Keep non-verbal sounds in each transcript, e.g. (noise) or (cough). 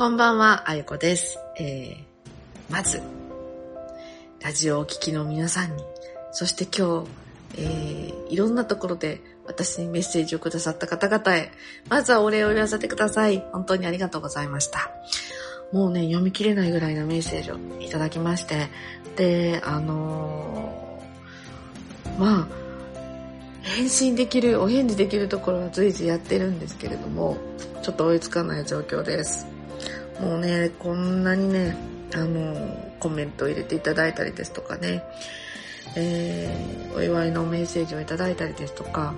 こんばんは、あゆこです。えー、まず、ラジオをお聞きの皆さんに、そして今日、えー、いろんなところで私にメッセージをくださった方々へ、まずはお礼を言わせてください。本当にありがとうございました。もうね、読み切れないぐらいのメッセージをいただきまして、で、あのーまあ、返信できる、お返事できるところは随時やってるんですけれども、ちょっと追いつかない状況です。もうね、こんなにね、あのコメントを入れていただいたりですとかね、えー、お祝いのメッセージをいただいたりですとか、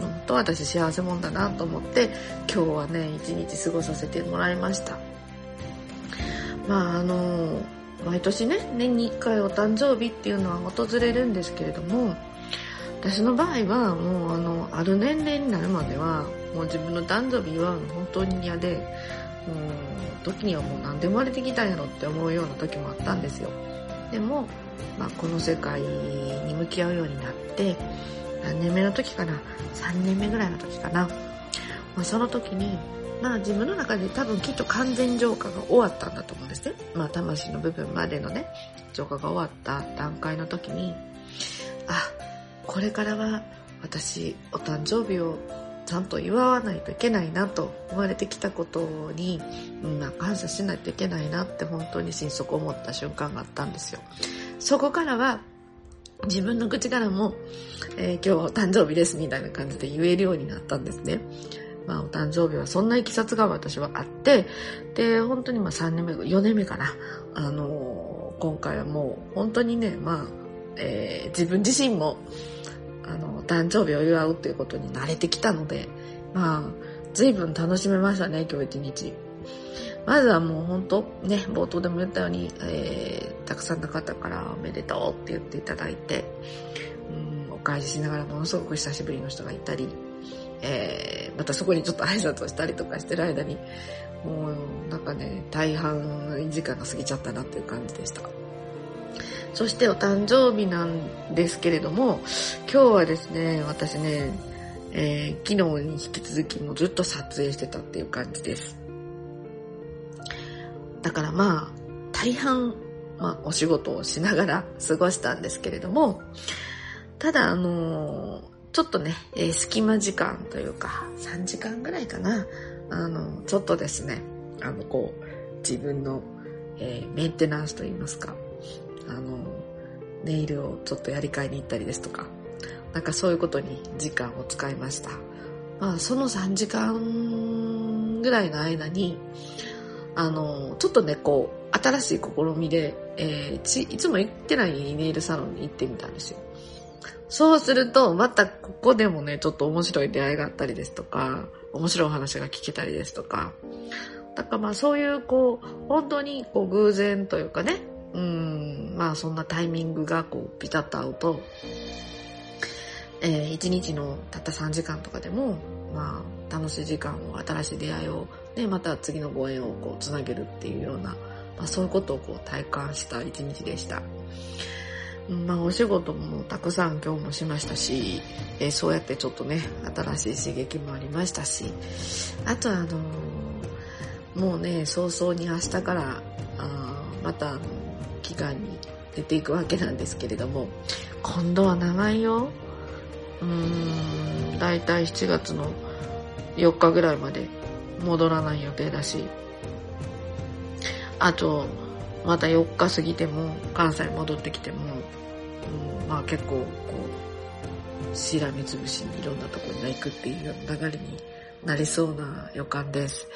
本当私幸せもんだなと思って、今日はね、一日過ごさせてもらいました。まああの、毎年ね、年に1回お誕生日っていうのは訪れるんですけれども、私の場合はもうあの、ある年齢になるまでは、もう自分の誕生日祝うの本当に嫌で、もう、時にはもう何で生まれてきたんやろって思うような時もあったんですよ。でも、まあ、この世界に向き合うようになって、何年目の時かな ?3 年目ぐらいの時かな。まあ、その時に、まあ自分の中で多分きっと完全浄化が終わったんだと思うんですね。まあ魂の部分までのね、浄化が終わった段階の時に、あ、これからは私お誕生日をちゃんと祝わないといけないなと生まれてきたことに、感謝しないといけないなって本当に心底思った瞬間があったんですよ。そこからは自分の口からも、えー今日はお誕生日ですみたいな感じで言えるようになったんですね。まあお誕生日はそんな経緯が私はあって、で、本当にまあ3年目、4年目かな。あのー今回はもう本当にね、まあ、えー自分自身も、あの、誕生日を祝うっていうことに慣れてきたので、まあ、随分楽しめましたね、今日一日。まずはもう本当、ね、冒頭でも言ったように、えーたくさんの方からおめでとうって言っていただいて、うん、お返ししながらものすごく久しぶりの人がいたり、えーまたそこにちょっと挨拶をしたりとかしてる間に、もうなんかね、大半時間が過ぎちゃったなっていう感じでした。そしてお誕生日なんですけれども、今日はですね、私ね、えー昨日に引き続きもうずっと撮影してたっていう感じです。だからまあ、大半、まあお仕事をしながら (laughs) 過ごしたんですけれども、ただあのーちょっとね、えー隙間時間というか、3時間ぐらいかな、あの、ちょっとですね、あの、こう、自分の、えーメンテナンスといいますか、あの、ネイルをちょっとやり替えに行ったりですとか、なんかそういうことに時間を使いました。まあ、その3時間ぐらいの間に、あの、ちょっとね、こう、新しい試みで、えーちいつも行ってないネイルサロンに行ってみたんですよ。そうすると、またここでもね、ちょっと面白い出会いがあったりですとか、面白いお話が聞けたりですとか、だからまあそういうこう、本当にこう偶然というかね、うん、まあそんなタイミングがこうピタッと合うと、えー一日のたった3時間とかでも、まあ楽しい時間を、新しい出会いを、ね、また次のご縁をこうつなげるっていうような、まあそういうことをこう体感した一日でした。まあお仕事もたくさん今日もしましたし、えーそうやってちょっとね、新しい刺激もありましたし、あとあのーもうね、早々に明日から、あまたあの期間に出ていくわけなんですけれども、今度は長いよ。うーん、だいたい7月の4日ぐらいまで戻らない予定だし、あと、また4日過ぎても、関西戻ってきても、うん、まあ結構、こう、しらみつぶしにいろんなところに行くっていう流れになりそうな予感です。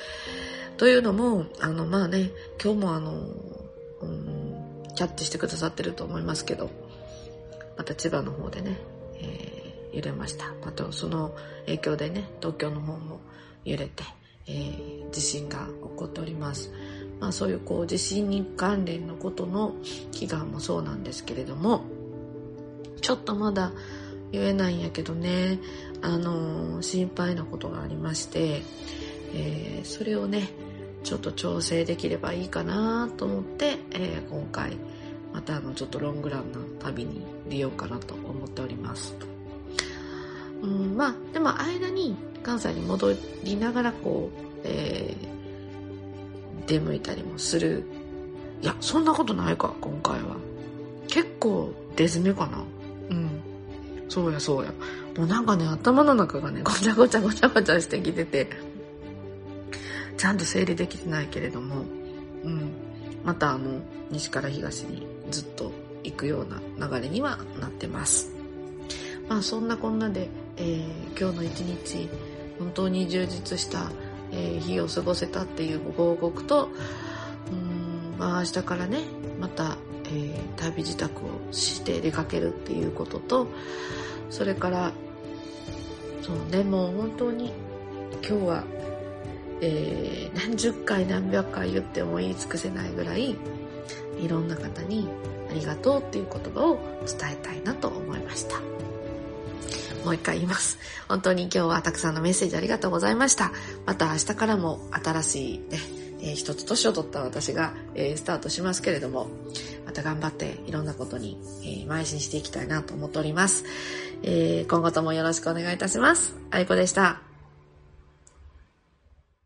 というのも、あの、まあね、今日もあの、うん、キャッチしてくださってると思いますけど、また千葉の方でね、えー揺れました。またその影響でね、東京の方も揺れて、えー地震が起こっております。まあそういうこう地震に関連のことの祈願もそうなんですけれども、ちょっとまだ言えないんやけどね、あのー心配なことがありまして、えーそれをね、ちょっと調整できればいいかなと思って、えー今回、またあの、ちょっとロングランの旅に出ようかなと思っております。うん、まあ、でも間に関西に戻りながら、こう、えー出向いたりもする。いや、そんなことないか、今回は。結構出詰めかな。うん。そうやそうや。もうなんかね、頭の中がね、ごちゃごちゃごちゃごちゃしてきてて、ちゃんと整理できてないけれども、うん。またあの、西から東にずっと行くような流れにはなってます。まあそんなこんなで、えー、今日の一日、本当に充実した、えー、日を過ごせたっていうご報告と、うん、まあ明日からね、また、えー、旅支度をして出かけるっていうことと、それから、そうね、もう本当に今日は、えー、何十回何百回言っても言い尽くせないぐらい、いろんな方にありがとうっていう言葉を伝えたいなと思いました。もう一回言います。本当に今日はたくさんのメッセージありがとうございました。また明日からも新しいね、えー、一つ年を取った私が、えー、スタートしますけれども、また頑張っていろんなことに、えー、邁進していきたいなと思っております。えー、今後ともよろしくお願いいたします。あいこでした。